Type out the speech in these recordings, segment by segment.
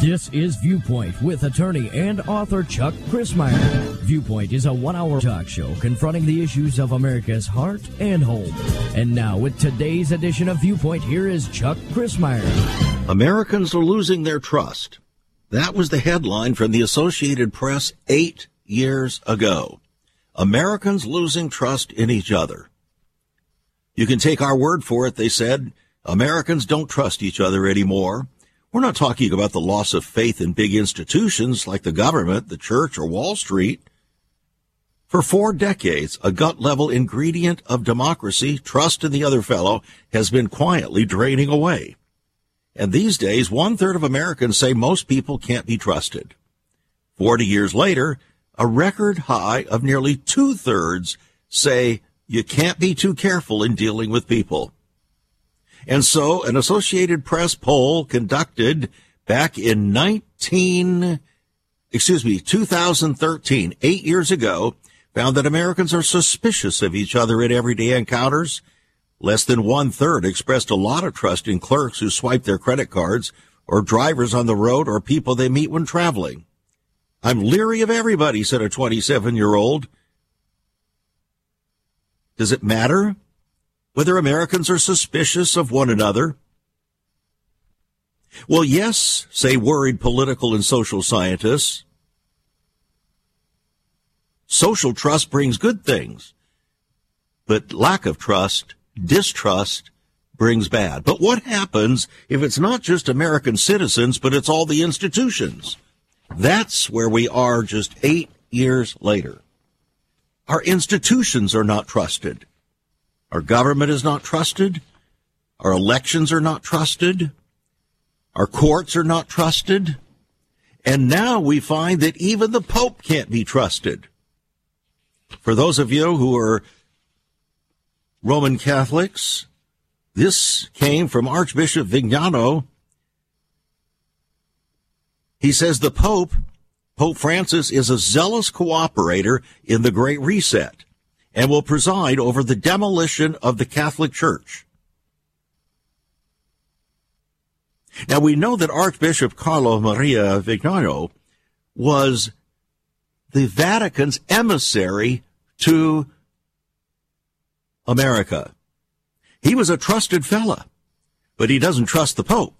This is Viewpoint with attorney and author Chuck Crismier. Viewpoint is a one hour talk show confronting the issues of America's heart and home. And now, with today's edition of Viewpoint, here is Chuck Crismier. Americans are losing their trust. That was the headline from the Associated Press eight years ago. Americans losing trust in each other. You can take our word for it, they said. Americans don't trust each other anymore. We're not talking about the loss of faith in big institutions like the government, the church, or Wall Street. For four decades, a gut level ingredient of democracy, trust in the other fellow, has been quietly draining away. And these days, one third of Americans say most people can't be trusted. Forty years later, a record high of nearly two thirds say you can't be too careful in dealing with people. And so an Associated Press poll conducted back in 19, excuse me, 2013, eight years ago, found that Americans are suspicious of each other in everyday encounters. Less than one third expressed a lot of trust in clerks who swipe their credit cards or drivers on the road or people they meet when traveling. I'm leery of everybody, said a 27 year old. Does it matter? whether Americans are suspicious of one another? Well, yes, say worried political and social scientists. Social trust brings good things, but lack of trust, distrust, brings bad. But what happens if it's not just American citizens, but it's all the institutions? That's where we are just eight years later. Our institutions are not trusted. Our government is not trusted. Our elections are not trusted. Our courts are not trusted. And now we find that even the Pope can't be trusted. For those of you who are Roman Catholics, this came from Archbishop Viganò. He says the Pope, Pope Francis, is a zealous cooperator in the Great Reset and will preside over the demolition of the Catholic Church. Now we know that Archbishop Carlo Maria Viganò was the Vatican's emissary to America. He was a trusted fella, but he doesn't trust the Pope.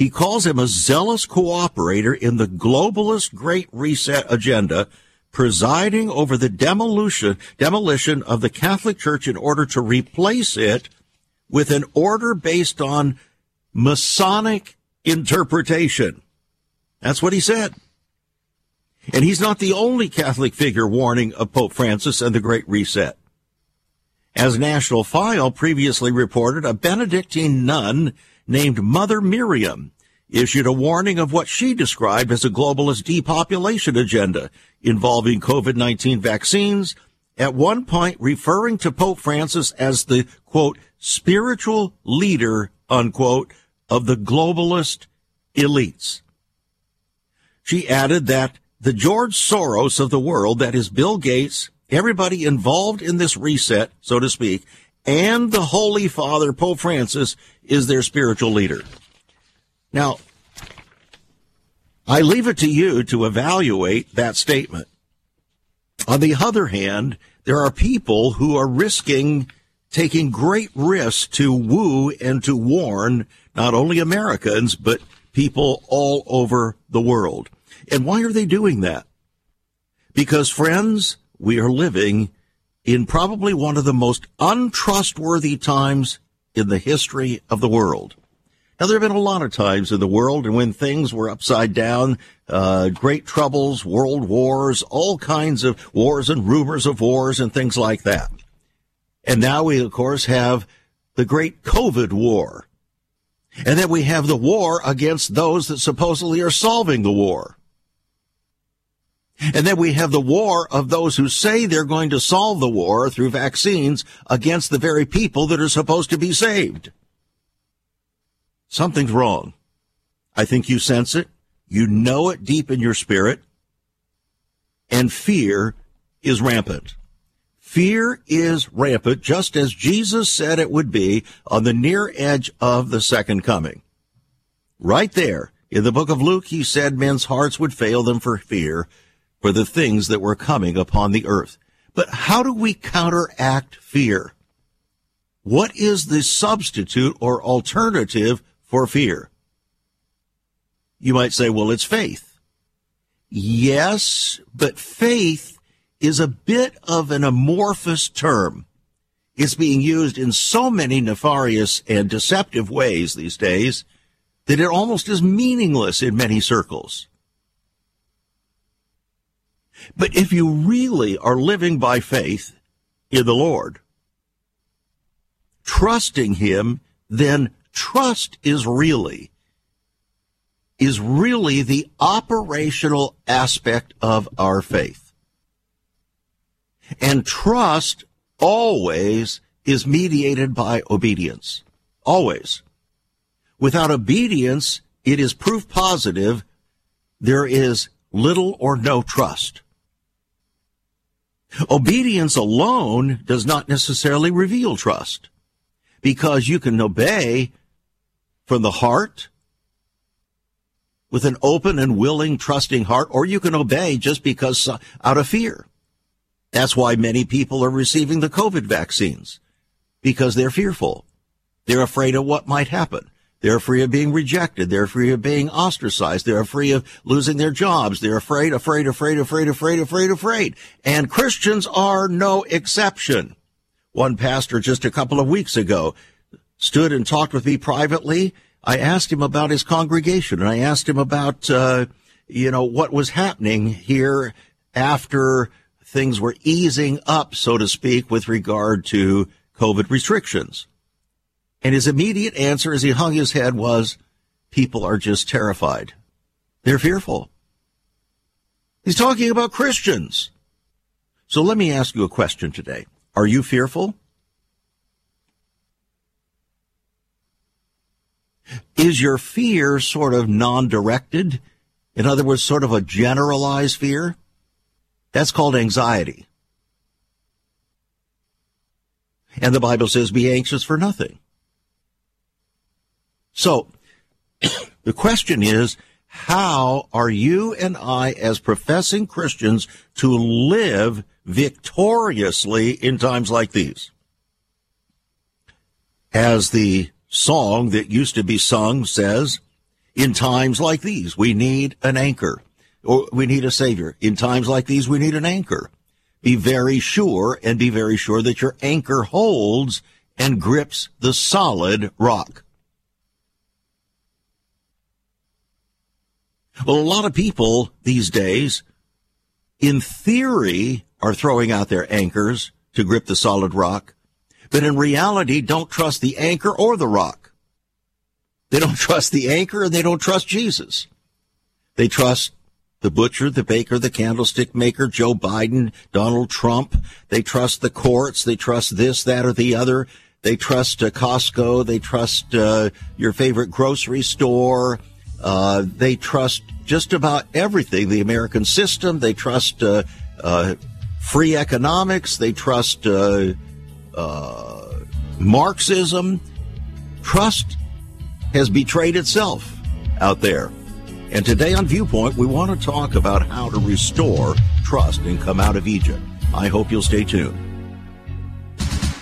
He calls him a zealous cooperator in the globalist Great Reset agenda presiding over the demolition, demolition of the Catholic Church in order to replace it with an order based on Masonic interpretation. That's what he said. And he's not the only Catholic figure warning of Pope Francis and the Great Reset. As National File previously reported, a Benedictine nun named Mother Miriam issued a warning of what she described as a globalist depopulation agenda involving COVID-19 vaccines, at one point referring to Pope Francis as the quote, spiritual leader, unquote, of the globalist elites. She added that the George Soros of the world, that is Bill Gates, everybody involved in this reset, so to speak, and the Holy Father, Pope Francis, is their spiritual leader. Now, I leave it to you to evaluate that statement. On the other hand, there are people who are risking taking great risks to woo and to warn not only Americans, but people all over the world. And why are they doing that? Because friends, we are living in probably one of the most untrustworthy times in the history of the world. Now, there have been a lot of times in the world and when things were upside down, uh, great troubles, world wars, all kinds of wars and rumors of wars and things like that. And now we, of course, have the great COVID war. And then we have the war against those that supposedly are solving the war. And then we have the war of those who say they're going to solve the war through vaccines against the very people that are supposed to be saved. Something's wrong. I think you sense it. You know it deep in your spirit. And fear is rampant. Fear is rampant, just as Jesus said it would be on the near edge of the second coming. Right there, in the book of Luke, he said men's hearts would fail them for fear for the things that were coming upon the earth. But how do we counteract fear? What is the substitute or alternative for fear? You might say, well, it's faith. Yes, but faith is a bit of an amorphous term. It's being used in so many nefarious and deceptive ways these days that it almost is meaningless in many circles. But if you really are living by faith in the Lord, trusting Him, then trust is really, is really the operational aspect of our faith. And trust always is mediated by obedience. Always. Without obedience, it is proof positive there is little or no trust. Obedience alone does not necessarily reveal trust because you can obey from the heart with an open and willing, trusting heart, or you can obey just because uh, out of fear. That's why many people are receiving the COVID vaccines because they're fearful. They're afraid of what might happen. They're afraid of being rejected. They're afraid of being ostracized. They're afraid of losing their jobs. They're afraid, afraid, afraid, afraid, afraid, afraid, afraid. And Christians are no exception. One pastor just a couple of weeks ago stood and talked with me privately. I asked him about his congregation and I asked him about, uh, you know, what was happening here after things were easing up, so to speak, with regard to COVID restrictions. And his immediate answer as he hung his head was, people are just terrified. They're fearful. He's talking about Christians. So let me ask you a question today. Are you fearful? Is your fear sort of non-directed? In other words, sort of a generalized fear? That's called anxiety. And the Bible says, be anxious for nothing. So the question is, how are you and I as professing Christians to live victoriously in times like these? As the song that used to be sung says, in times like these, we need an anchor or we need a savior. In times like these, we need an anchor. Be very sure and be very sure that your anchor holds and grips the solid rock. Well, a lot of people these days, in theory, are throwing out their anchors to grip the solid rock, but in reality don't trust the anchor or the rock. They don't trust the anchor and they don't trust Jesus. They trust the butcher, the baker, the candlestick maker, Joe Biden, Donald Trump. They trust the courts. They trust this, that, or the other. They trust uh, Costco. They trust uh, your favorite grocery store. Uh, they trust just about everything the American system. They trust uh, uh, free economics. They trust uh, uh, Marxism. Trust has betrayed itself out there. And today on Viewpoint, we want to talk about how to restore trust and come out of Egypt. I hope you'll stay tuned.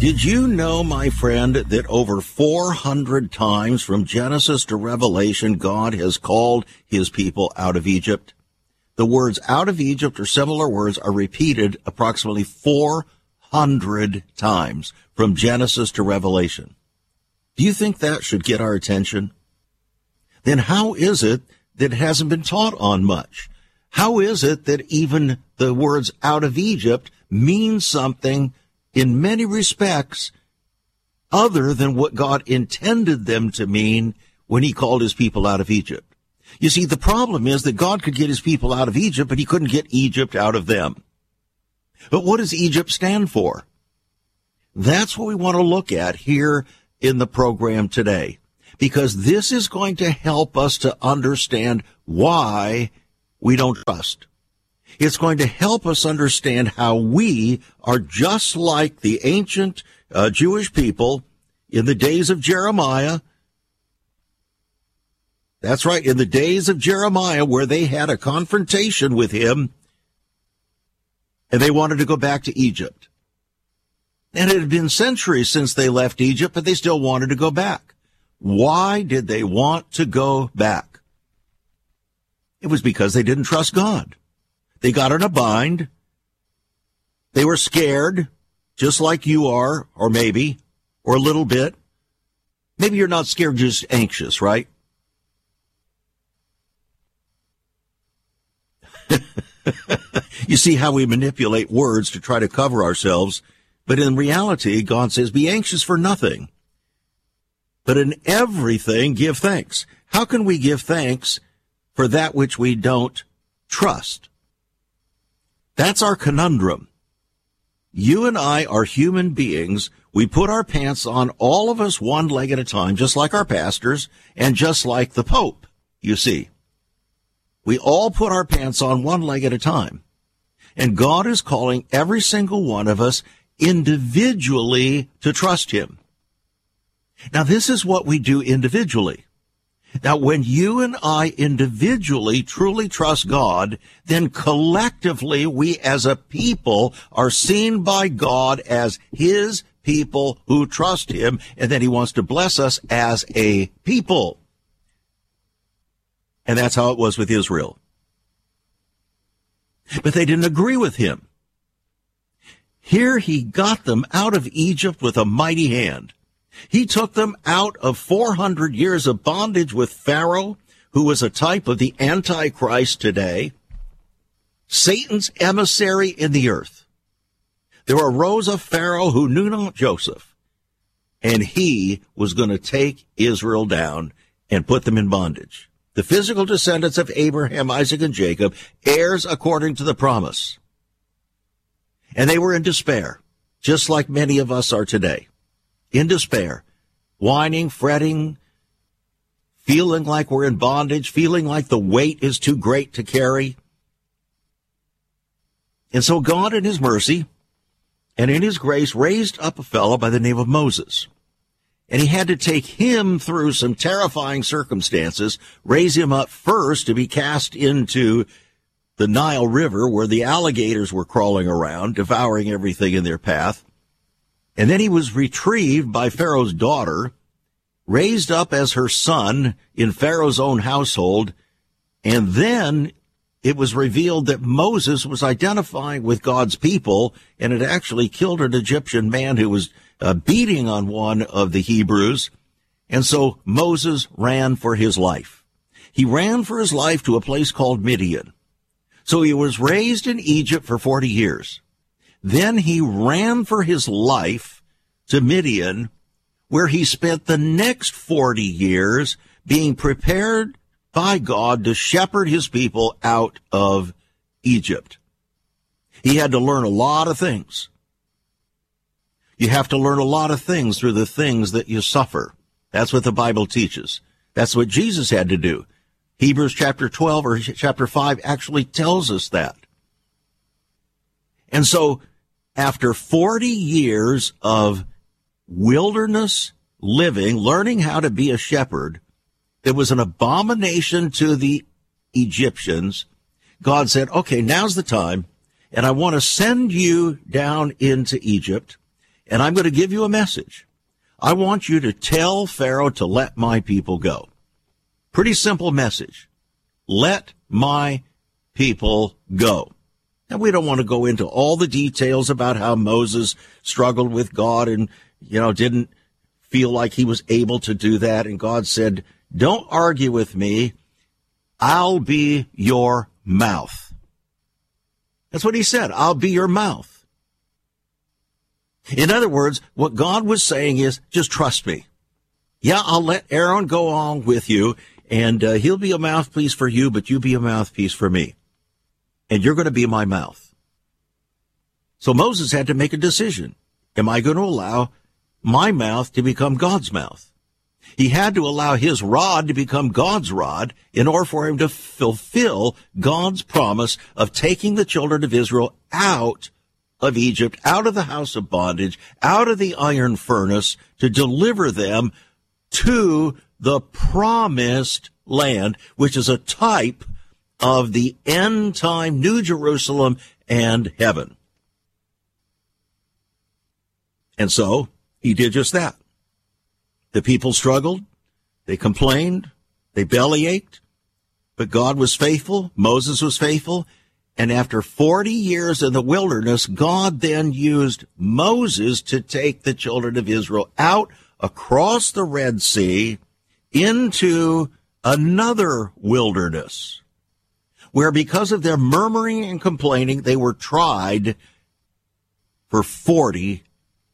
Did you know, my friend, that over 400 times from Genesis to Revelation, God has called his people out of Egypt? The words out of Egypt or similar words are repeated approximately 400 times from Genesis to Revelation. Do you think that should get our attention? Then how is it that hasn't been taught on much. How is it that even the words out of Egypt mean something in many respects other than what God intended them to mean when he called his people out of Egypt? You see, the problem is that God could get his people out of Egypt, but he couldn't get Egypt out of them. But what does Egypt stand for? That's what we want to look at here in the program today, because this is going to help us to understand why we don't trust. It's going to help us understand how we are just like the ancient uh, Jewish people in the days of Jeremiah. That's right, in the days of Jeremiah, where they had a confrontation with him and they wanted to go back to Egypt. And it had been centuries since they left Egypt, but they still wanted to go back. Why did they want to go back? It was because they didn't trust God. They got in a bind. They were scared, just like you are, or maybe, or a little bit. Maybe you're not scared, just anxious, right? you see how we manipulate words to try to cover ourselves. But in reality, God says, be anxious for nothing. But in everything, give thanks. How can we give thanks for that which we don't trust? That's our conundrum. You and I are human beings. We put our pants on, all of us one leg at a time, just like our pastors and just like the Pope, you see. We all put our pants on one leg at a time. And God is calling every single one of us individually to trust Him. Now, this is what we do individually. Now, when you and I individually truly trust God, then collectively we as a people are seen by God as His people who trust Him, and that He wants to bless us as a people. And that's how it was with Israel. But they didn't agree with him. Here he got them out of Egypt with a mighty hand. He took them out of 400 years of bondage with Pharaoh, who was a type of the Antichrist today, Satan's emissary in the earth. There arose a Pharaoh who knew not Joseph, and he was going to take Israel down and put them in bondage the physical descendants of Abraham, Isaac, and Jacob, heirs according to the promise. And they were in despair, just like many of us are today. In despair, whining, fretting, feeling like we're in bondage, feeling like the weight is too great to carry. And so God in his mercy and in his grace raised up a fellow by the name of Moses and he had to take him through some terrifying circumstances, raise him up first to be cast into the Nile River where the alligators were crawling around, devouring everything in their path. And then he was retrieved by Pharaoh's daughter, raised up as her son in Pharaoh's own household, and then it was revealed that Moses was identifying with God's people and had actually killed an Egyptian man who was uh, beating on one of the Hebrews. And so Moses ran for his life. He ran for his life to a place called Midian. So he was raised in Egypt for 40 years. Then he ran for his life to Midian, where he spent the next 40 years being prepared by God to shepherd his people out of Egypt. He had to learn a lot of things. You have to learn a lot of things through the things that you suffer. That's what the Bible teaches. That's what Jesus had to do. Hebrews chapter 12 or chapter 5 actually tells us that. And so after 40 years of wilderness living, learning how to be a shepherd, it was an abomination to the Egyptians. God said, okay, now's the time, and I want to send you down into Egypt and I'm going to give you a message. I want you to tell Pharaoh to let my people go. Pretty simple message. Let my people go. And we don't want to go into all the details about how Moses struggled with God and, you know, didn't feel like he was able to do that. And God said, don't argue with me. I'll be your mouth. That's what he said. I'll be your mouth. In other words, what God was saying is just trust me. Yeah, I'll let Aaron go on with you and uh, he'll be a mouthpiece for you, but you be a mouthpiece for me. And you're going to be my mouth. So Moses had to make a decision. Am I going to allow my mouth to become God's mouth? He had to allow his rod to become God's rod in order for him to fulfill God's promise of taking the children of Israel out of Egypt, out of the house of bondage, out of the iron furnace to deliver them to the promised land, which is a type of the end time New Jerusalem and heaven. And so he did just that. The people struggled. They complained. They bellyached. But God was faithful. Moses was faithful. And after 40 years in the wilderness, God then used Moses to take the children of Israel out across the Red Sea into another wilderness where because of their murmuring and complaining, they were tried for 40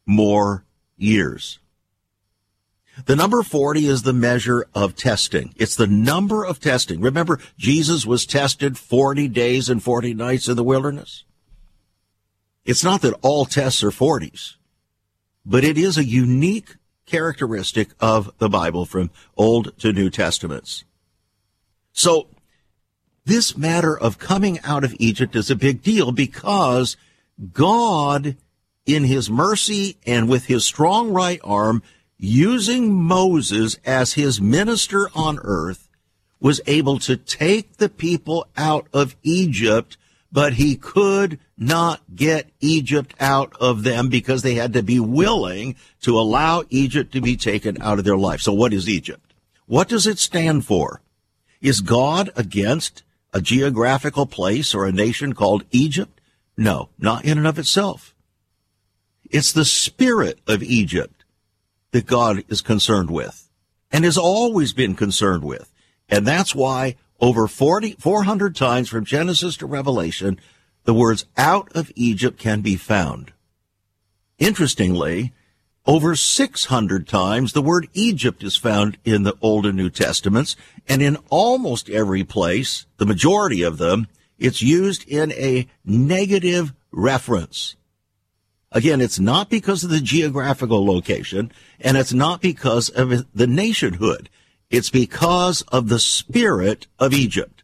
more years. The number 40 is the measure of testing. It's the number of testing. Remember, Jesus was tested 40 days and 40 nights in the wilderness. It's not that all tests are 40s, but it is a unique characteristic of the Bible from Old to New Testaments. So this matter of coming out of Egypt is a big deal because God, in his mercy and with his strong right arm, using Moses as his minister on earth, was able to take the people out of Egypt but he could not get Egypt out of them because they had to be willing to allow Egypt to be taken out of their life. So what is Egypt? What does it stand for? Is God against a geographical place or a nation called Egypt? No, not in and of itself. It's the spirit of Egypt that God is concerned with and has always been concerned with. And that's why over 40, 400 times from Genesis to Revelation, the words out of Egypt can be found. Interestingly, over 600 times the word Egypt is found in the Old and New Testaments, and in almost every place, the majority of them, it's used in a negative reference. Again, it's not because of the geographical location, and it's not because of the nationhood. It's because of the spirit of Egypt.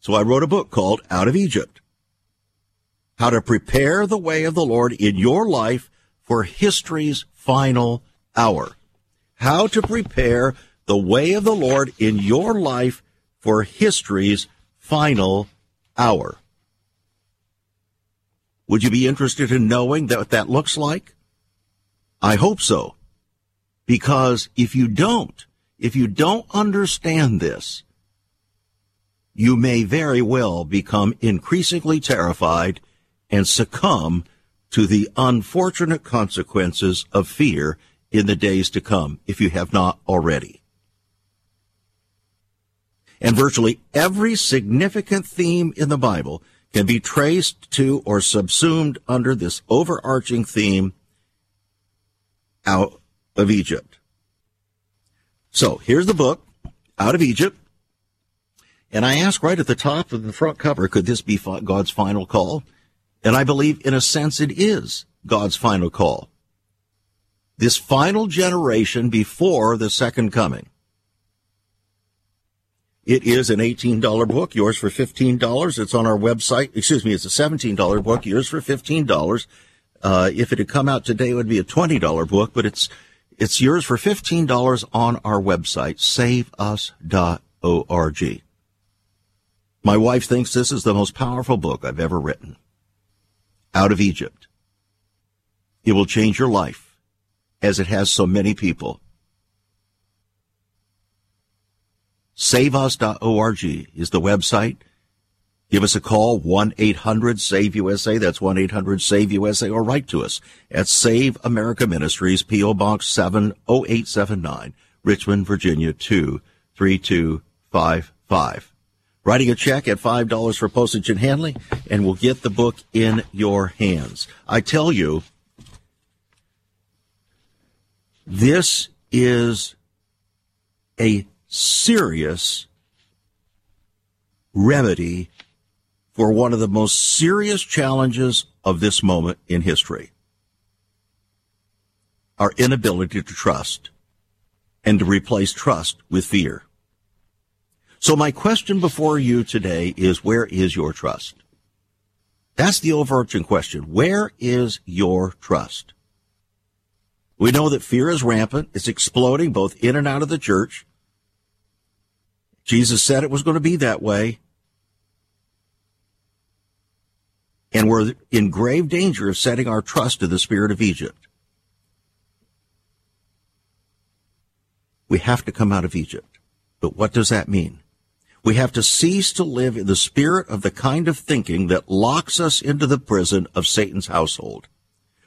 So I wrote a book called Out of Egypt. How to prepare the way of the Lord in your life for history's final hour. How to prepare the way of the Lord in your life for history's final hour. Would you be interested in knowing that what that looks like? I hope so. Because if you don't, if you don't understand this, you may very well become increasingly terrified and succumb to the unfortunate consequences of fear in the days to come, if you have not already. And virtually every significant theme in the Bible can be traced to or subsumed under this overarching theme out of Egypt. So here's the book, Out of Egypt. And I ask right at the top of the front cover, could this be God's final call? And I believe in a sense it is God's final call. This final generation before the second coming. It is an $18 book, yours for $15. It's on our website. Excuse me, it's a $17 book, yours for $15. Uh, if it had come out today, it would be a $20 book, but it's it's yours for $15 on our website, saveus.org. My wife thinks this is the most powerful book I've ever written. Out of Egypt. It will change your life, as it has so many people. Saveus.org is the website. Give us a call, 1-800-SAVE-USA. That's 1-800-SAVE-USA or write to us at Save America Ministries, P.O. Box 70879, Richmond, Virginia 232 855. Writing a check at $5 for postage and handling, and we'll get the book in your hands. I tell you, this is a serious remedy for one of the most serious challenges of this moment in history. Our inability to trust and to replace trust with fear. So my question before you today is where is your trust? That's the overarching question. Where is your trust? We know that fear is rampant. It's exploding both in and out of the church. Jesus said it was going to be that way. And we're in grave danger of setting our trust to the spirit of Egypt. We have to come out of Egypt. But what does that mean? We have to cease to live in the spirit of the kind of thinking that locks us into the prison of Satan's household.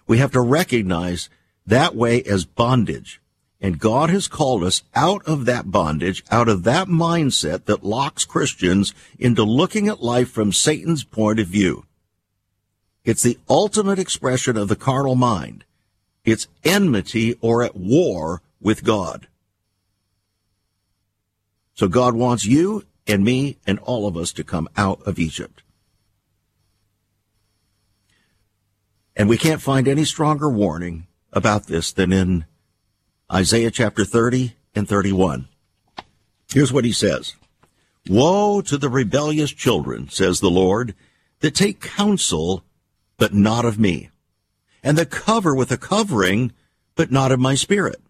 We have to recognize that way as bondage. And God has called us out of that bondage, out of that mindset that locks Christians into looking at life from Satan's point of view. It's the ultimate expression of the carnal mind. It's enmity or at war with God. So God wants you and me and all of us to come out of Egypt. And we can't find any stronger warning about this than in Isaiah chapter 30 and 31. Here's what he says. Woe to the rebellious children, says the Lord, that take counsel, but not of me, and that cover with a covering, but not of my spirit.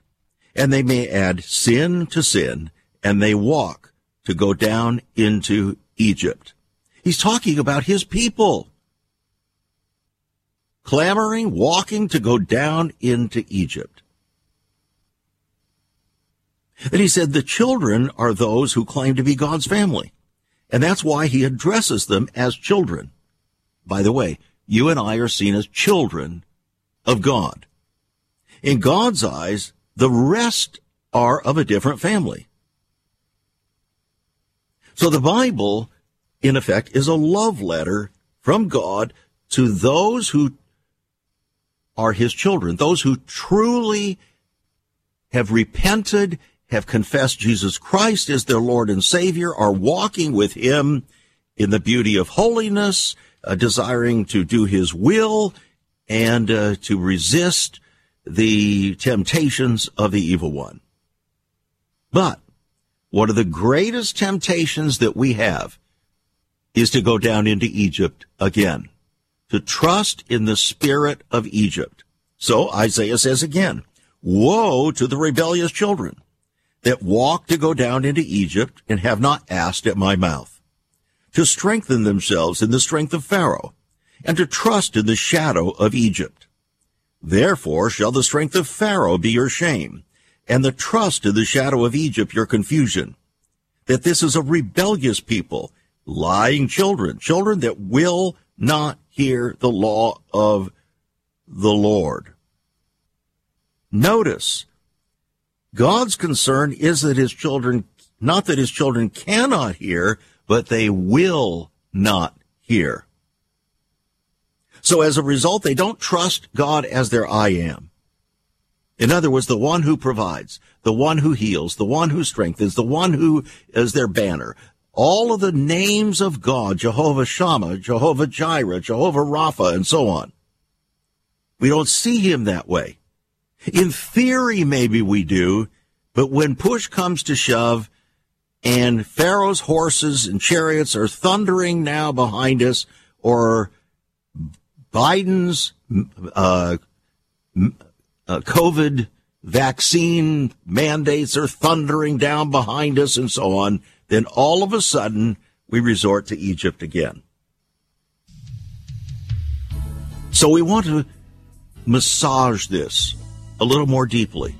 And they may add sin to sin, and they walk to go down into Egypt. He's talking about his people. Clamoring, walking to go down into Egypt. Then he said the children are those who claim to be God's family. And that's why he addresses them as children. By the way, you and I are seen as children of God. In God's eyes, the rest are of a different family. So the Bible, in effect, is a love letter from God to those who are his children, those who truly have repented, have confessed Jesus Christ as their Lord and Savior, are walking with him in the beauty of holiness, uh, desiring to do his will and uh, to resist the temptations of the evil one. But one of the greatest temptations that we have is to go down into Egypt again, to trust in the spirit of Egypt. So Isaiah says again, woe to the rebellious children that walk to go down into Egypt and have not asked at my mouth, to strengthen themselves in the strength of Pharaoh and to trust in the shadow of Egypt. Therefore shall the strength of Pharaoh be your shame and the trust in the shadow of Egypt your confusion. That this is a rebellious people, lying children, children that will not hear the law of the Lord. Notice, God's concern is that his children, not that his children cannot hear, but they will not hear. So as a result, they don't trust God as their I am. In other words, the one who provides, the one who heals, the one who strengthens, the one who is their banner. All of the names of God, Jehovah Shammah, Jehovah Jireh, Jehovah Rapha, and so on. We don't see him that way. In theory, maybe we do, but when push comes to shove and Pharaoh's horses and chariots are thundering now behind us, or Biden's uh, uh, COVID vaccine mandates are thundering down behind us and so on, then all of a sudden we resort to Egypt again. So we want to massage this a little more deeply.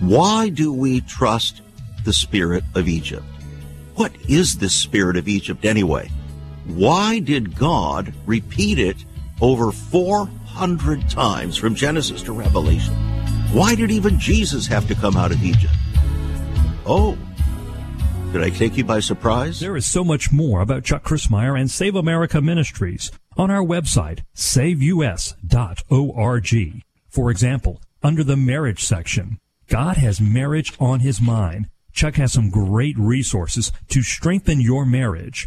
Why do we trust the spirit of Egypt? What is the spirit of Egypt anyway? Why did God repeat it over four hundred times from Genesis to Revelation. Why did even Jesus have to come out of Egypt? Oh, Did I take you by surprise? There is so much more about Chuck Crismier and Save America Ministries on our website, saveus.org. For example, under the marriage section, God has marriage on his mind. Chuck has some great resources to strengthen your marriage.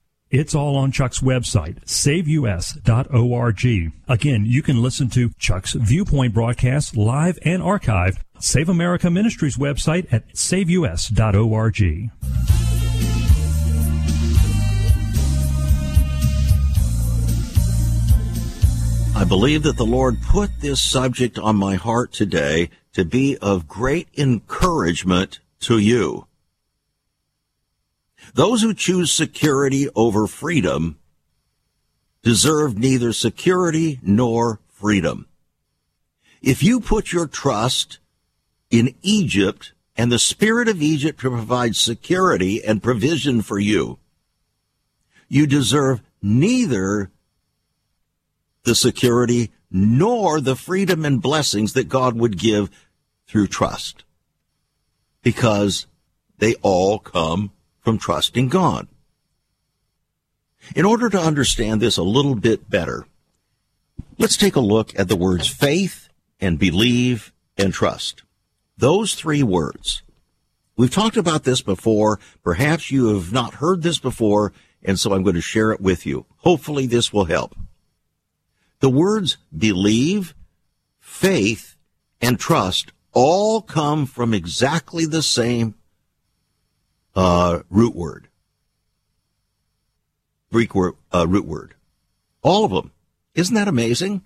It's all on Chuck's website, saveus.org. Again, you can listen to Chuck's Viewpoint broadcast live and archived. Save America Ministries website at saveus.org. I believe that the Lord put this subject on my heart today to be of great encouragement to you. Those who choose security over freedom deserve neither security nor freedom. If you put your trust in Egypt and the spirit of Egypt to provide security and provision for you, you deserve neither the security nor the freedom and blessings that God would give through trust. Because they all come from trusting God. In order to understand this a little bit better, let's take a look at the words faith and believe and trust. Those three words. We've talked about this before. Perhaps you have not heard this before, and so I'm going to share it with you. Hopefully this will help. The words believe, faith, and trust all come from exactly the same uh, root word. Greek word, uh, root word. All of them. Isn't that amazing?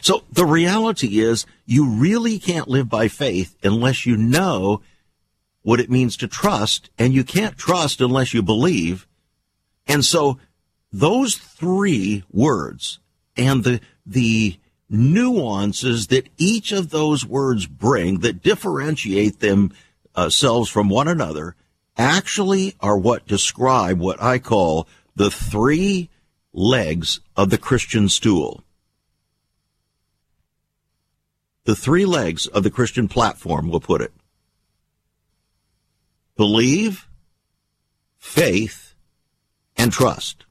So the reality is you really can't live by faith unless you know what it means to trust, and you can't trust unless you believe. And so those three words and the, the nuances that each of those words bring that differentiate them uh, selves from one another actually are what describe what I call the three legs of the Christian stool. The three legs of the Christian platform, we'll put it. Believe, faith, and trust.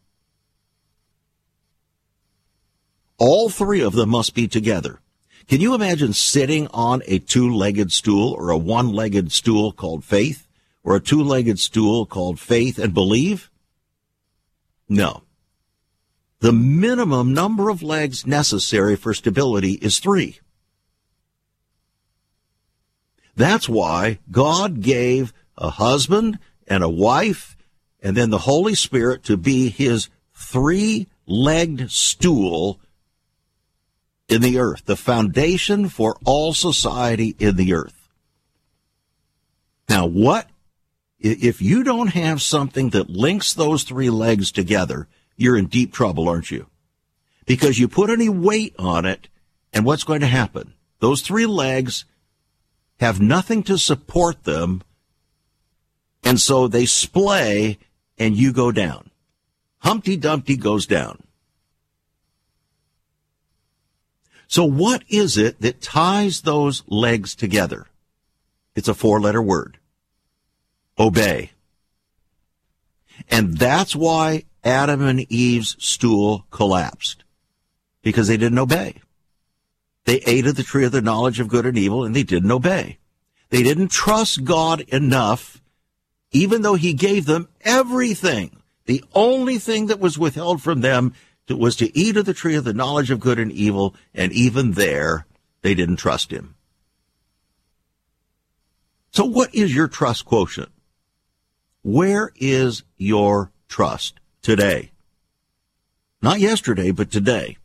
All three of them must be together. Can you imagine sitting on a two-legged stool or a one-legged stool called faith or a two-legged stool called faith and believe? No. The minimum number of legs necessary for stability is three. That's why God gave a husband and a wife and then the Holy Spirit to be his three-legged stool in the earth, the foundation for all society in the earth. Now, what if you don't have something that links those three legs together, you're in deep trouble, aren't you? Because you put any weight on it, and what's going to happen? Those three legs have nothing to support them, and so they splay, and you go down. Humpty Dumpty goes down. So what is it that ties those legs together? It's a four letter word. Obey. And that's why Adam and Eve's stool collapsed. Because they didn't obey. They ate of the tree of the knowledge of good and evil and they didn't obey. They didn't trust God enough, even though he gave them everything. The only thing that was withheld from them was to eat of the tree of the knowledge of good and evil, and even there, they didn't trust him. So what is your trust quotient? Where is your trust today? Not yesterday, but today.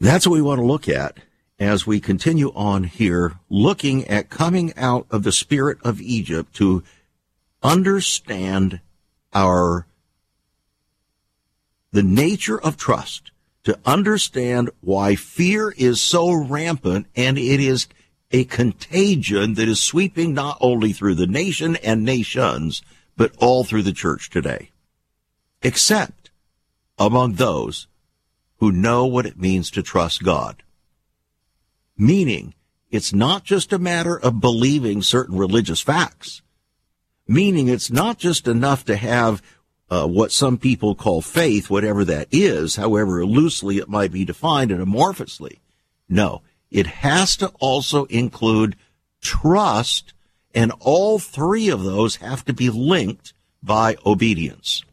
That's what we want to look at. As we continue on here, looking at coming out of the spirit of Egypt to understand our the nature of trust, to understand why fear is so rampant and it is a contagion that is sweeping not only through the nation and nations, but all through the church today. Except among those who know what it means to trust God. Meaning, it's not just a matter of believing certain religious facts. Meaning, it's not just enough to have uh, what some people call faith, whatever that is, however loosely it might be defined and amorphously. No, it has to also include trust, and all three of those have to be linked by obedience.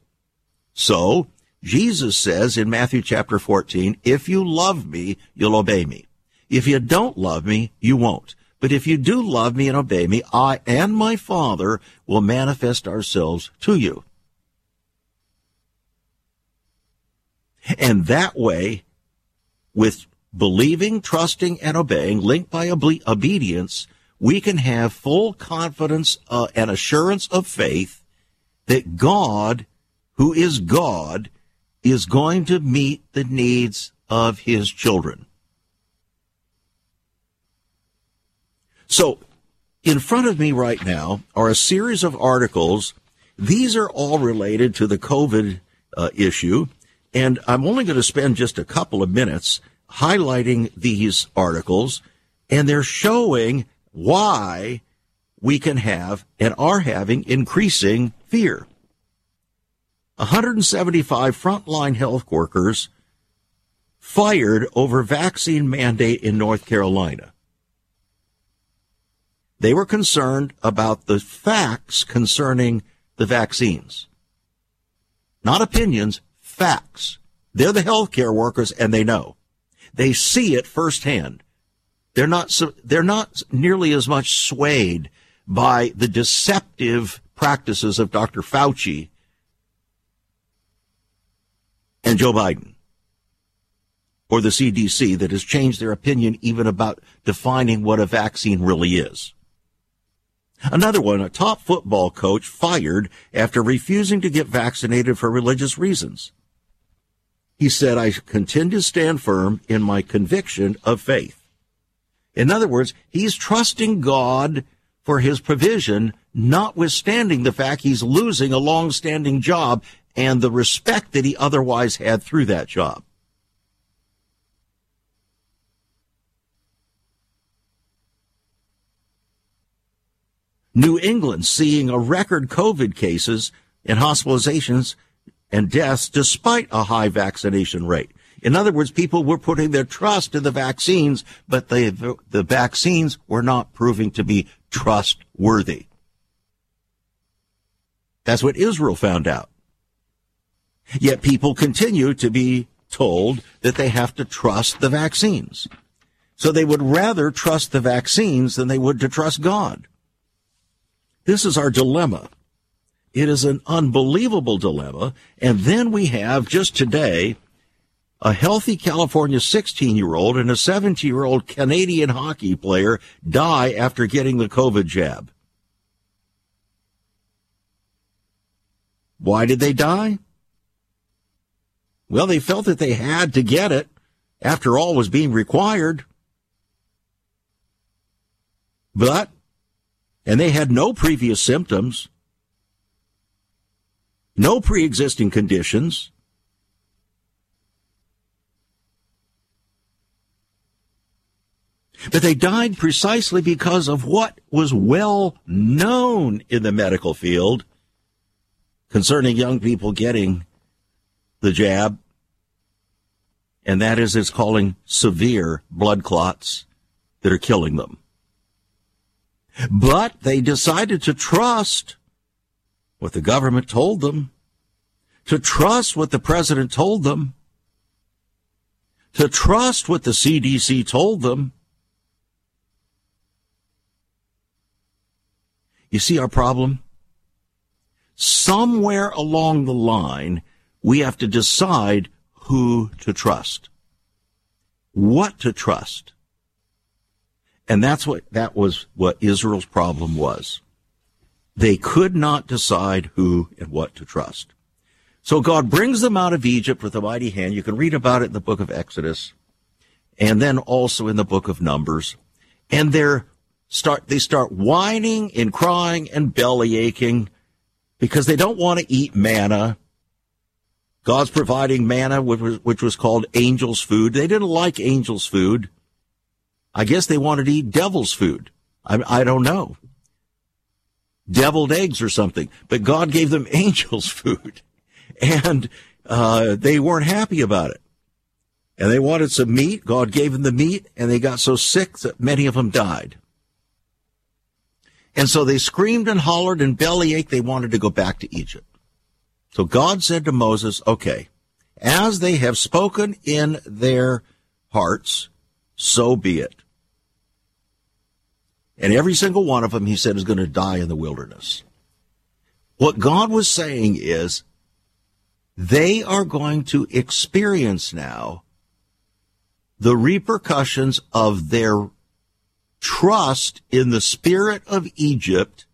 So, Jesus says in Matthew chapter 14, if you love me, you'll obey me. If you don't love me, you won't. But if you do love me and obey me, I and my Father will manifest ourselves to you. And that way, with believing, trusting, and obeying, linked by obe- obedience, we can have full confidence uh, and assurance of faith that God, who is God, is going to meet the needs of his children. So, in front of me right now are a series of articles. These are all related to the COVID uh, issue, and I'm only going to spend just a couple of minutes highlighting these articles, and they're showing why we can have and are having increasing fear. 175 frontline health workers fired over vaccine mandate in North Carolina. They were concerned about the facts concerning the vaccines. Not opinions, facts. They're the healthcare workers and they know. They see it firsthand. They're not, they're not nearly as much swayed by the deceptive practices of Dr. Fauci and Joe Biden or the CDC that has changed their opinion even about defining what a vaccine really is. Another one, a top football coach fired after refusing to get vaccinated for religious reasons. He said, I continue to stand firm in my conviction of faith. In other words, he's trusting God for his provision, notwithstanding the fact he's losing a long-standing job and the respect that he otherwise had through that job. New England seeing a record COVID cases and hospitalizations and deaths despite a high vaccination rate. In other words, people were putting their trust in the vaccines, but the, the vaccines were not proving to be trustworthy. That's what Israel found out. Yet people continue to be told that they have to trust the vaccines. So they would rather trust the vaccines than they would to trust God. This is our dilemma. It is an unbelievable dilemma. And then we have just today a healthy California 16 year old and a 17 year old Canadian hockey player die after getting the COVID jab. Why did they die? Well, they felt that they had to get it. After all was being required. But, and they had no previous symptoms, no pre-existing conditions. But they died precisely because of what was well known in the medical field concerning young people getting the jab, and that is it's calling severe blood clots that are killing them. But they decided to trust what the government told them, to trust what the president told them, to trust what the CDC told them. You see our problem? Somewhere along the line, we have to decide who to trust, what to trust. And that's what, that was what Israel's problem was. They could not decide who and what to trust. So God brings them out of Egypt with a mighty hand. You can read about it in the book of Exodus and then also in the book of Numbers. And they're start, they start whining and crying and belly aching because they don't want to eat manna. God's providing manna, which was, which was called angel's food. They didn't like angel's food. I guess they wanted to eat devil's food. I, I don't know. Deviled eggs or something. But God gave them angel's food. And uh, they weren't happy about it. And they wanted some meat. God gave them the meat, and they got so sick that many of them died. And so they screamed and hollered and bellyached. They wanted to go back to Egypt. So God said to Moses, okay, as they have spoken in their hearts, so be it. And every single one of them, he said, is going to die in the wilderness. What God was saying is, they are going to experience now the repercussions of their trust in the spirit of Egypt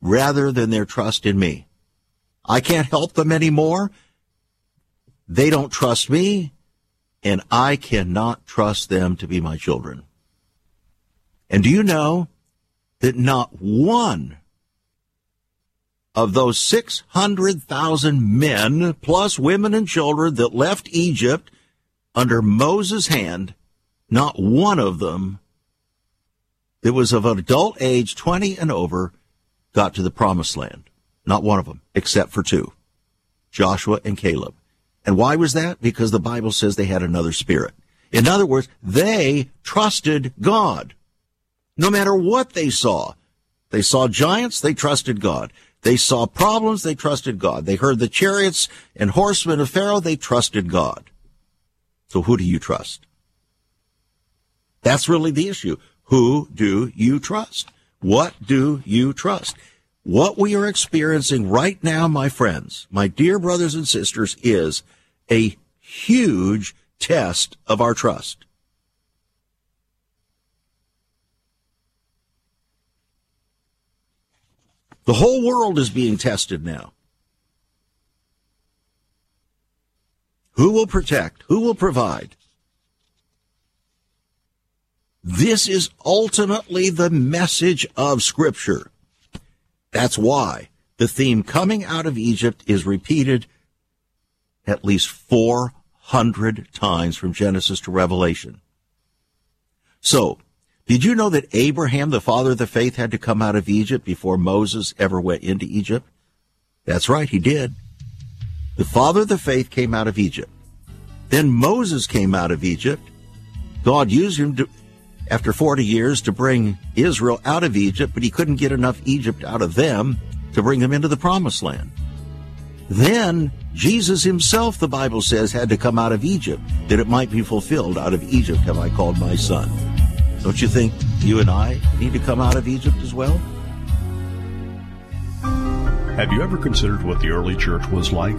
rather than their trust in me. I can't help them anymore. They don't trust me, and I cannot trust them to be my children. And do you know that not one of those 600,000 men, plus women and children that left Egypt under Moses' hand, not one of them that was of adult age, 20 and over, got to the promised land. Not one of them, except for two, Joshua and Caleb. And why was that? Because the Bible says they had another spirit. In other words, they trusted God. No matter what they saw. They saw giants, they trusted God. They saw problems, they trusted God. They heard the chariots and horsemen of Pharaoh, they trusted God. So who do you trust? That's really the issue. Who do you trust? What do you trust? What we are experiencing right now, my friends, my dear brothers and sisters, is a huge test of our trust. The whole world is being tested now. Who will protect? Who will provide? This is ultimately the message of Scripture. That's why the theme coming out of Egypt is repeated at least 400 times from Genesis to Revelation. So, did you know that Abraham, the father of the faith, had to come out of Egypt before Moses ever went into Egypt? That's right, he did. The father of the faith came out of Egypt. Then Moses came out of Egypt. God used him to, after 40 years to bring Israel out of Egypt, but he couldn't get enough Egypt out of them to bring them into the promised land. Then Jesus himself, the Bible says, had to come out of Egypt that it might be fulfilled. Out of Egypt have I called my son. Don't you think you and I need to come out of Egypt as well? Have you ever considered what the early church was like?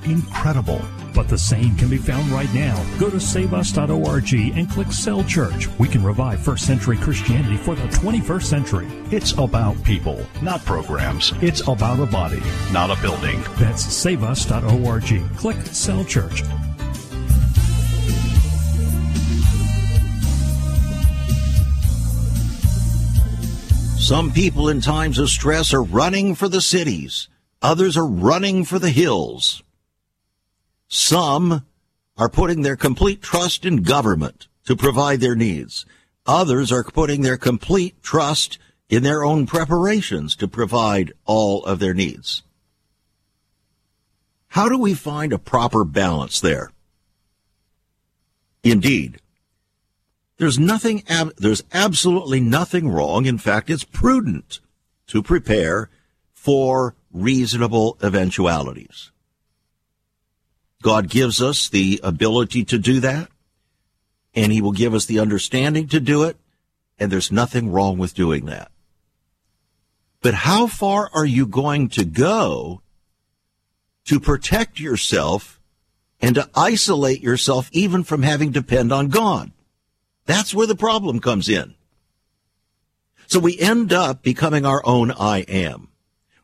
Incredible. But the same can be found right now. Go to saveus.org and click Cell Church. We can revive first century Christianity for the 21st century. It's about people, not programs. It's about a body, not a building. That's saveus.org. Click Cell Church. Some people in times of stress are running for the cities. Others are running for the hills. Some are putting their complete trust in government to provide their needs. Others are putting their complete trust in their own preparations to provide all of their needs. How do we find a proper balance there? Indeed, there's nothing, ab- there's absolutely nothing wrong. In fact, it's prudent to prepare for reasonable eventualities. God gives us the ability to do that, and He will give us the understanding to do it, and there's nothing wrong with doing that. But how far are you going to go to protect yourself and to isolate yourself even from having depend on God? That's where the problem comes in. So we end up becoming our own I am.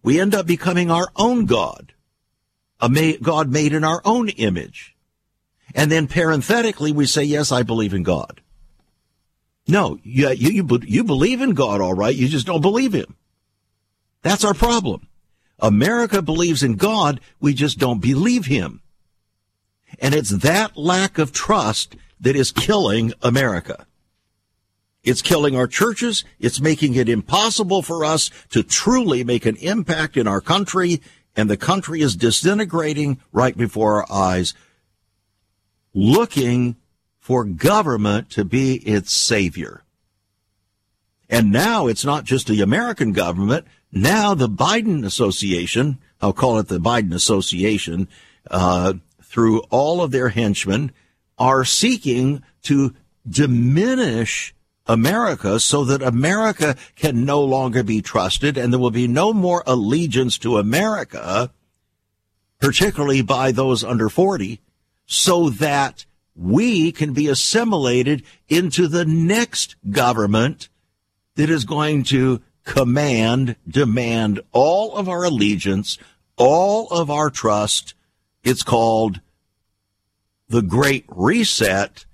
We end up becoming our own God, God made in our own image. And then parenthetically, we say, yes, I believe in God. No, you, you, you, you believe in God, all right. You just don't believe him. That's our problem. America believes in God. We just don't believe him. And it's that lack of trust that is killing America. It's killing our churches. It's making it impossible for us to truly make an impact in our country. And the country is disintegrating right before our eyes, looking for government to be its savior. And now it's not just the American government. Now the Biden Association, I'll call it the Biden Association, uh, through all of their henchmen, are seeking to diminish America so that America can no longer be trusted and there will be no more allegiance to America, particularly by those under 40, so that we can be assimilated into the next government that is going to command, demand all of our allegiance, all of our trust. It's called the Great Reset,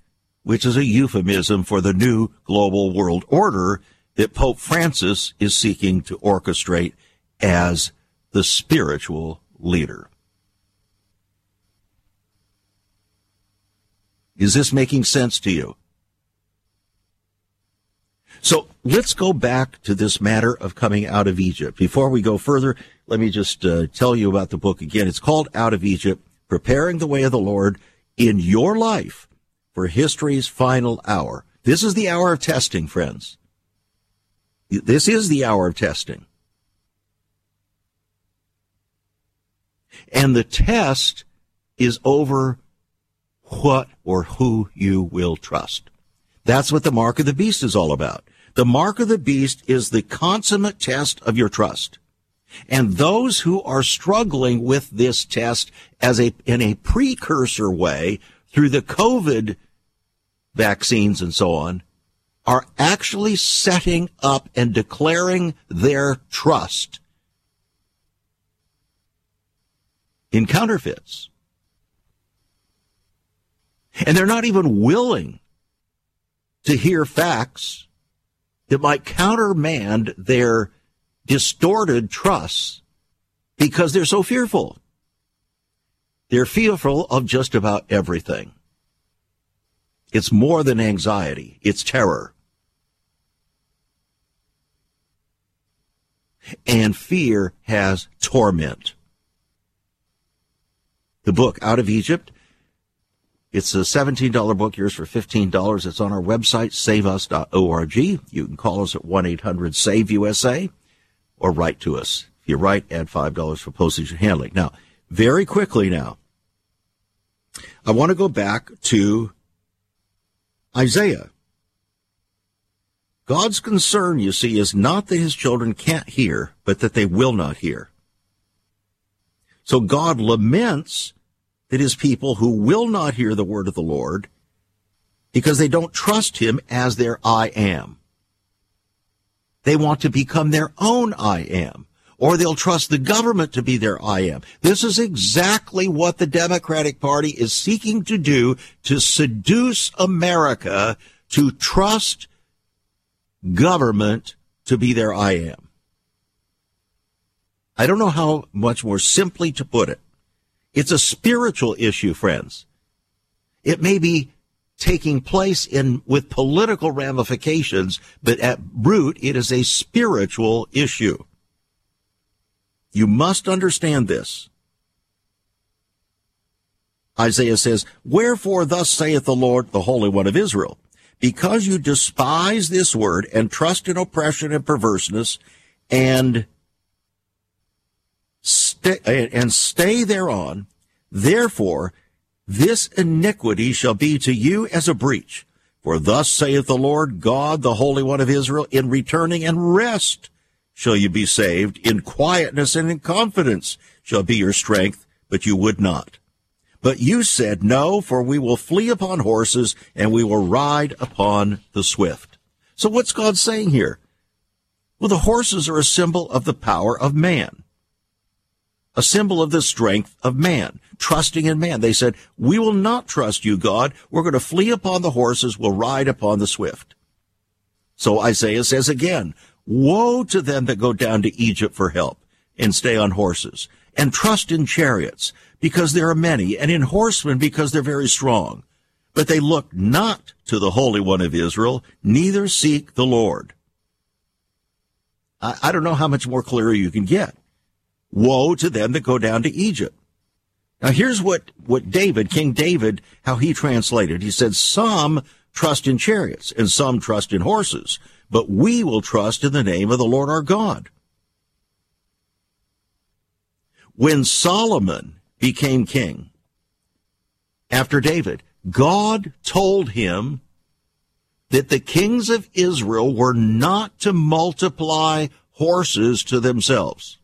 which is a euphemism for the new global world order that Pope Francis is seeking to orchestrate as the spiritual leader. Is this making sense to you? So let's go back to this matter of coming out of Egypt. Before we go further, let me just uh, tell you about the book again. It's called Out of Egypt, Preparing the Way of the Lord in your life for history's final hour. This is the hour of testing, friends. This is the hour of testing. And the test is over what or who you will trust. That's what the mark of the beast is all about. The mark of the beast is the consummate test of your trust. And those who are struggling with this test as a, in a precursor way through the COVID vaccines and so on are actually setting up and declaring their trust in counterfeits. And they're not even willing to hear facts that might countermand their distorted trusts because they're so fearful. They're fearful of just about everything. It's more than anxiety. It's terror. And fear has torment. The book, Out of Egypt, it's a $17 book, yours for $15. It's on our website, saveus.org. You can call us at 1-800-SAVE-USA or write to us. If you write, add $5 for postage and handling. Now, very quickly now, I want to go back to Isaiah. God's concern, you see, is not that his children can't hear, but that they will not hear. So God laments that his people who will not hear the word of the Lord because they don't trust him as their I am. They want to become their own I am or they'll trust the government to be their I am. This is exactly what the Democratic Party is seeking to do to seduce America to trust government to be their I am. I don't know how much more simply to put it. It's a spiritual issue, friends. It may be taking place in with political ramifications, but at root, it is a spiritual issue. You must understand this. Isaiah says, Wherefore thus saith the Lord, the Holy One of Israel, because you despise this word and trust in oppression and perverseness and stay, and stay thereon, therefore this iniquity shall be to you as a breach. For thus saith the Lord God, the Holy One of Israel, in returning and rest shall you be saved, in quietness and in confidence shall be your strength, but you would not. But you said, No, for we will flee upon horses and we will ride upon the swift. So what's God saying here? Well, the horses are a symbol of the power of man, a symbol of the strength of man, trusting in man. They said, We will not trust you, God. We're going to flee upon the horses, we'll ride upon the swift. So Isaiah says again, Woe to them that go down to Egypt for help and stay on horses and trust in chariots because there are many, and in horsemen because they're very strong. But they look not to the Holy One of Israel, neither seek the Lord. I, I don't know how much more clear you can get. Woe to them that go down to Egypt. Now here's what, what David, King David, how he translated. He said, some trust in chariots and some trust in horses, but we will trust in the name of the Lord our God. When Solomon became king. After David, God told him that the kings of Israel were not to multiply horses to themselves.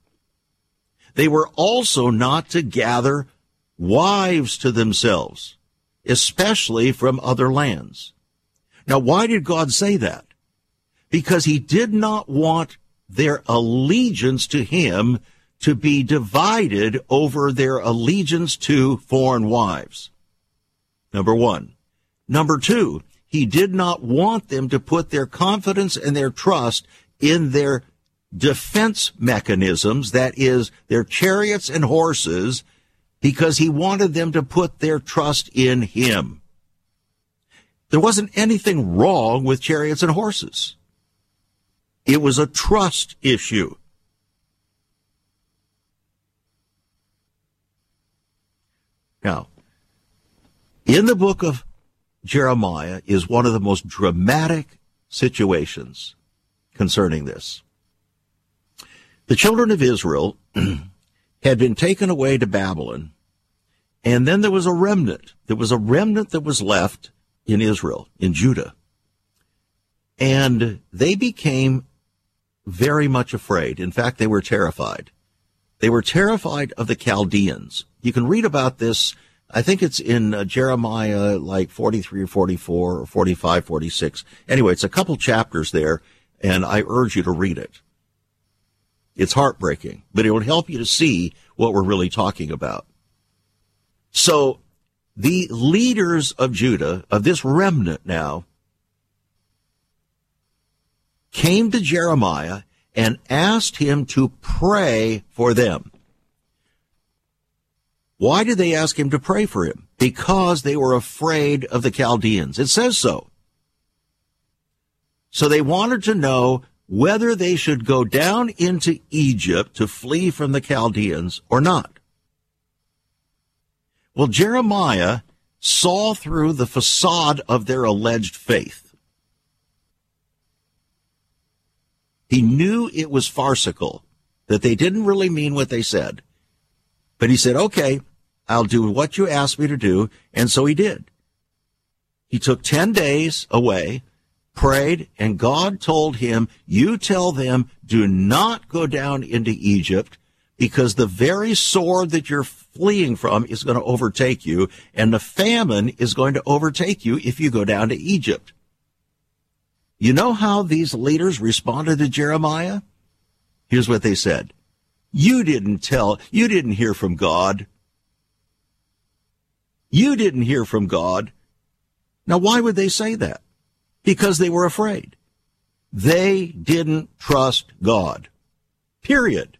They were also not to gather wives to themselves, especially from other lands. Now, why did God say that? Because he did not want their allegiance to him to be divided over their allegiance to foreign wives. Number one. Number two, he did not want them to put their confidence and their trust in their defense mechanisms, that is, their chariots and horses, because he wanted them to put their trust in him. There wasn't anything wrong with chariots and horses. It was a trust issue. Now, in the book of Jeremiah is one of the most dramatic situations concerning this. The children of Israel had been taken away to Babylon, and then there was a remnant. There was a remnant that was left in Israel, in Judah. And they became very much afraid. In fact, they were terrified. They were terrified of the Chaldeans. You can read about this. I think it's in uh, Jeremiah like 43 or 44 or 45, 46. Anyway, it's a couple chapters there and I urge you to read it. It's heartbreaking, but it will help you to see what we're really talking about. So the leaders of Judah, of this remnant now, came to Jeremiah and asked him to pray for them. Why did they ask him to pray for him? Because they were afraid of the Chaldeans. It says so. So they wanted to know whether they should go down into Egypt to flee from the Chaldeans or not. Well, Jeremiah saw through the facade of their alleged faith. He knew it was farcical, that they didn't really mean what they said. But he said, okay, I'll do what you asked me to do. And so he did. He took 10 days away, prayed, and God told him, you tell them, do not go down into Egypt because the very sword that you're fleeing from is going to overtake you and the famine is going to overtake you if you go down to Egypt. You know how these leaders responded to Jeremiah? Here's what they said. You didn't tell, you didn't hear from God. You didn't hear from God. Now, why would they say that? Because they were afraid. They didn't trust God. Period.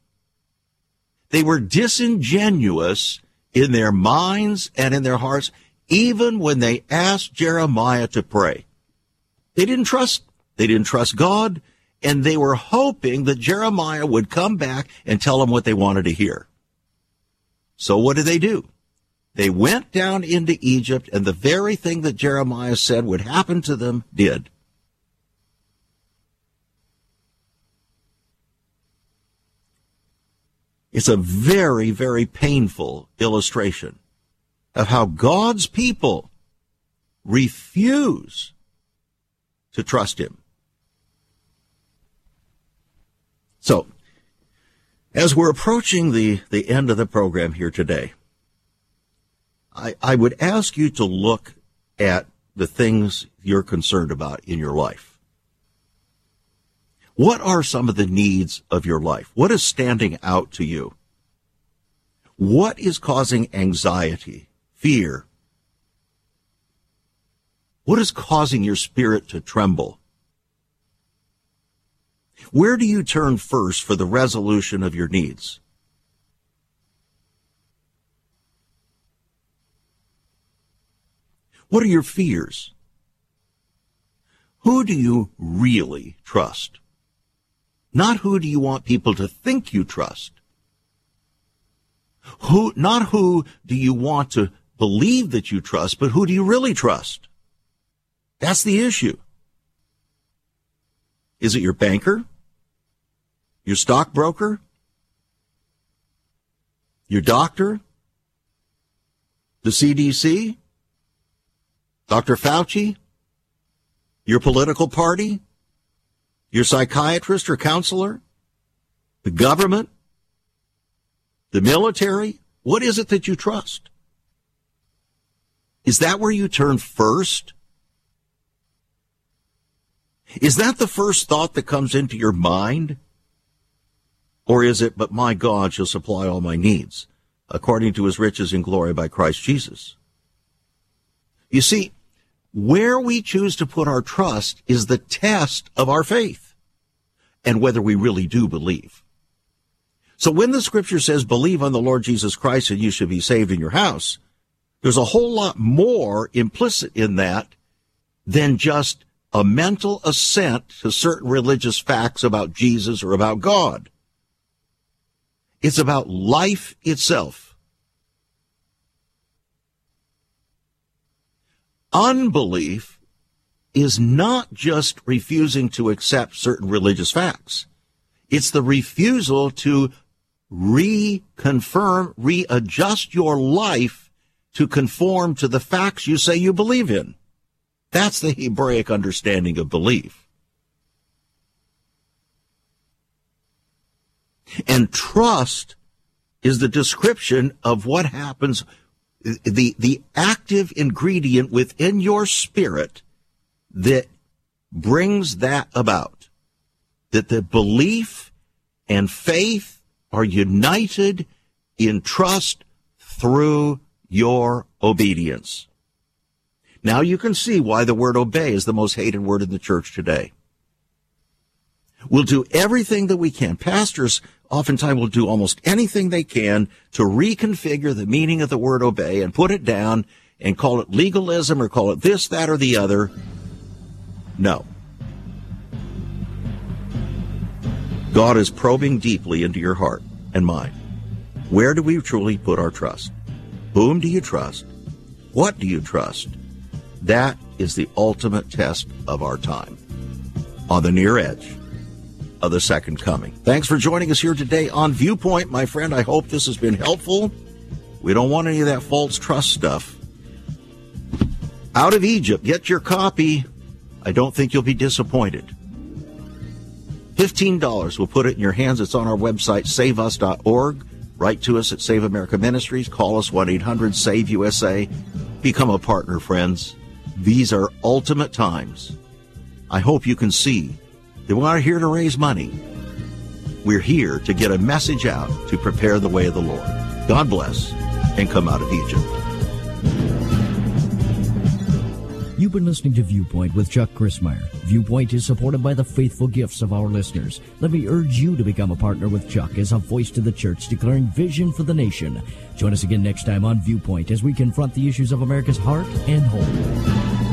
They were disingenuous in their minds and in their hearts, even when they asked Jeremiah to pray. They didn't trust, they didn't trust God, and they were hoping that Jeremiah would come back and tell them what they wanted to hear. So what did they do? They went down into Egypt, and the very thing that Jeremiah said would happen to them did. It's a very, very painful illustration of how God's people refuse to trust Him. So, as we're approaching the, the end of the program here today, I, I would ask you to look at the things you're concerned about in your life. What are some of the needs of your life? What is standing out to you? What is causing anxiety, fear? What is causing your spirit to tremble? Where do you turn first for the resolution of your needs? What are your fears? Who do you really trust? Not who do you want people to think you trust. Who, not who do you want to believe that you trust, but who do you really trust? That's the issue. Is it your banker? Your stockbroker? Your doctor? The CDC? Dr. Fauci? Your political party? Your psychiatrist or counselor? The government? The military? What is it that you trust? Is that where you turn first? Is that the first thought that comes into your mind? Or is it, but my God shall supply all my needs according to his riches in glory by Christ Jesus? You see, where we choose to put our trust is the test of our faith and whether we really do believe. So when the scripture says, believe on the Lord Jesus Christ and you should be saved in your house, there's a whole lot more implicit in that than just a mental assent to certain religious facts about Jesus or about God. It's about life itself. Unbelief is not just refusing to accept certain religious facts. It's the refusal to reconfirm, readjust your life to conform to the facts you say you believe in. That's the Hebraic understanding of belief. And trust is the description of what happens, the, the active ingredient within your spirit that brings that about. That the belief and faith are united in trust through your obedience. Now you can see why the word obey is the most hated word in the church today. We'll do everything that we can. Pastors oftentimes will do almost anything they can to reconfigure the meaning of the word obey and put it down and call it legalism or call it this, that, or the other. No. God is probing deeply into your heart and mind. Where do we truly put our trust? Whom do you trust? What do you trust? That is the ultimate test of our time. On the near edge of the second coming. Thanks for joining us here today on Viewpoint, my friend. I hope this has been helpful. We don't want any of that false trust stuff. Out of Egypt, get your copy. I don't think you'll be disappointed. $15. We'll put it in your hands. It's on our website, saveus.org. Write to us at Save America Ministries. Call us 1 800 SAVE USA. Become a partner, friends. These are ultimate times. I hope you can see we're not here to raise money. We're here to get a message out to prepare the way of the Lord. God bless and come out of Egypt. You've been listening to Viewpoint with Chuck Crismier. Viewpoint is supported by the faithful gifts of our listeners. Let me urge you to become a partner with Chuck as a voice to the church declaring vision for the nation. Join us again next time on Viewpoint as we confront the issues of America's heart and home.